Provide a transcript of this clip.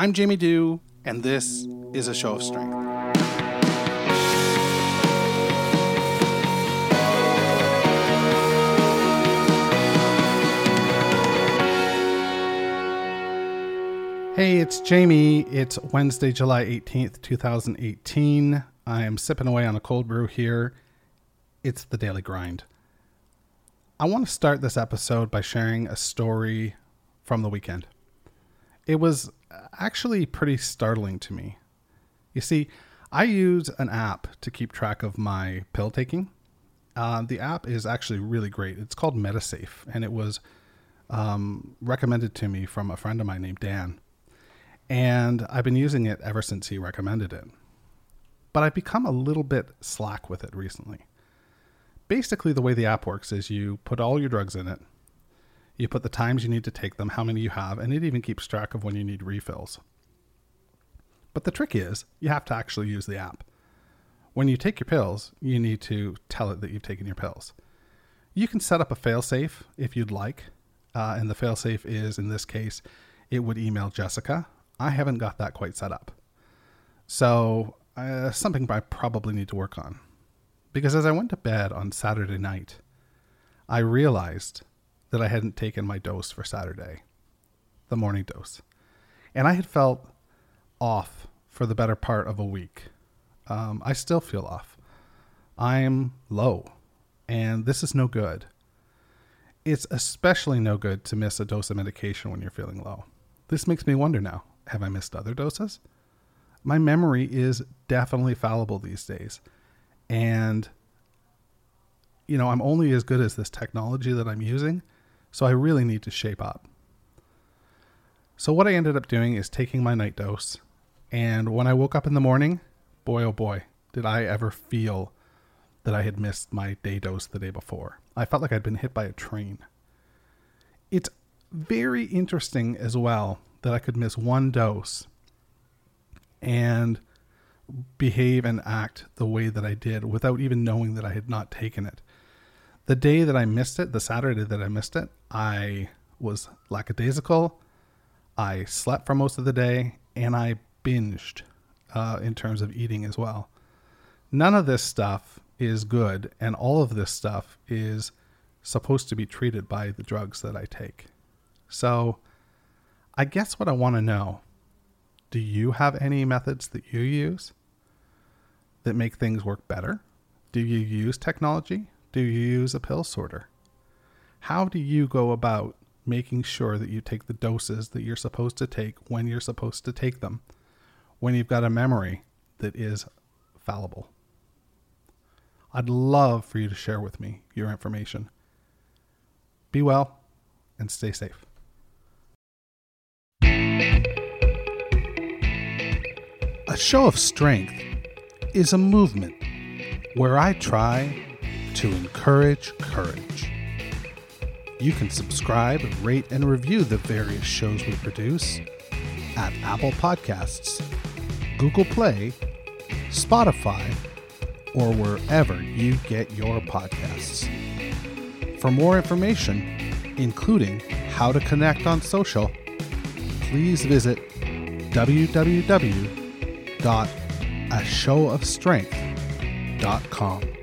I'm Jamie Dew, and this is a show of strength. Hey, it's Jamie. It's Wednesday, July 18th, 2018. I am sipping away on a cold brew here. It's the daily grind. I want to start this episode by sharing a story from the weekend. It was actually pretty startling to me. You see, I use an app to keep track of my pill taking. Uh, the app is actually really great. It's called Medisafe, and it was um, recommended to me from a friend of mine named Dan and I've been using it ever since he recommended it. But I've become a little bit slack with it recently. Basically, the way the app works is you put all your drugs in it, you put the times you need to take them, how many you have, and it even keeps track of when you need refills. But the trick is, you have to actually use the app. When you take your pills, you need to tell it that you've taken your pills. You can set up a failsafe if you'd like, uh, and the failsafe is, in this case, it would email Jessica, I haven't got that quite set up. So, uh, something I probably need to work on. Because as I went to bed on Saturday night, I realized that I hadn't taken my dose for Saturday, the morning dose. And I had felt off for the better part of a week. Um, I still feel off. I'm low, and this is no good. It's especially no good to miss a dose of medication when you're feeling low. This makes me wonder now have I missed other doses? My memory is definitely fallible these days. And, you know, I'm only as good as this technology that I'm using. So I really need to shape up. So what I ended up doing is taking my night dose. And when I woke up in the morning, boy, oh boy, did I ever feel that I had missed my day dose the day before. I felt like I'd been hit by a train. It's very interesting as well that I could miss one dose and behave and act the way that I did without even knowing that I had not taken it. The day that I missed it, the Saturday that I missed it, I was lackadaisical. I slept for most of the day and I binged uh, in terms of eating as well. None of this stuff is good, and all of this stuff is supposed to be treated by the drugs that I take. So, I guess what I want to know do you have any methods that you use that make things work better? Do you use technology? Do you use a pill sorter? How do you go about making sure that you take the doses that you're supposed to take when you're supposed to take them, when you've got a memory that is fallible? I'd love for you to share with me your information. Be well and stay safe. A show of strength is a movement where I try to encourage courage. You can subscribe, rate, and review the various shows we produce at Apple Podcasts, Google Play, Spotify, or wherever you get your podcasts. For more information, including how to connect on social, please visit www.ashowofstrength.com.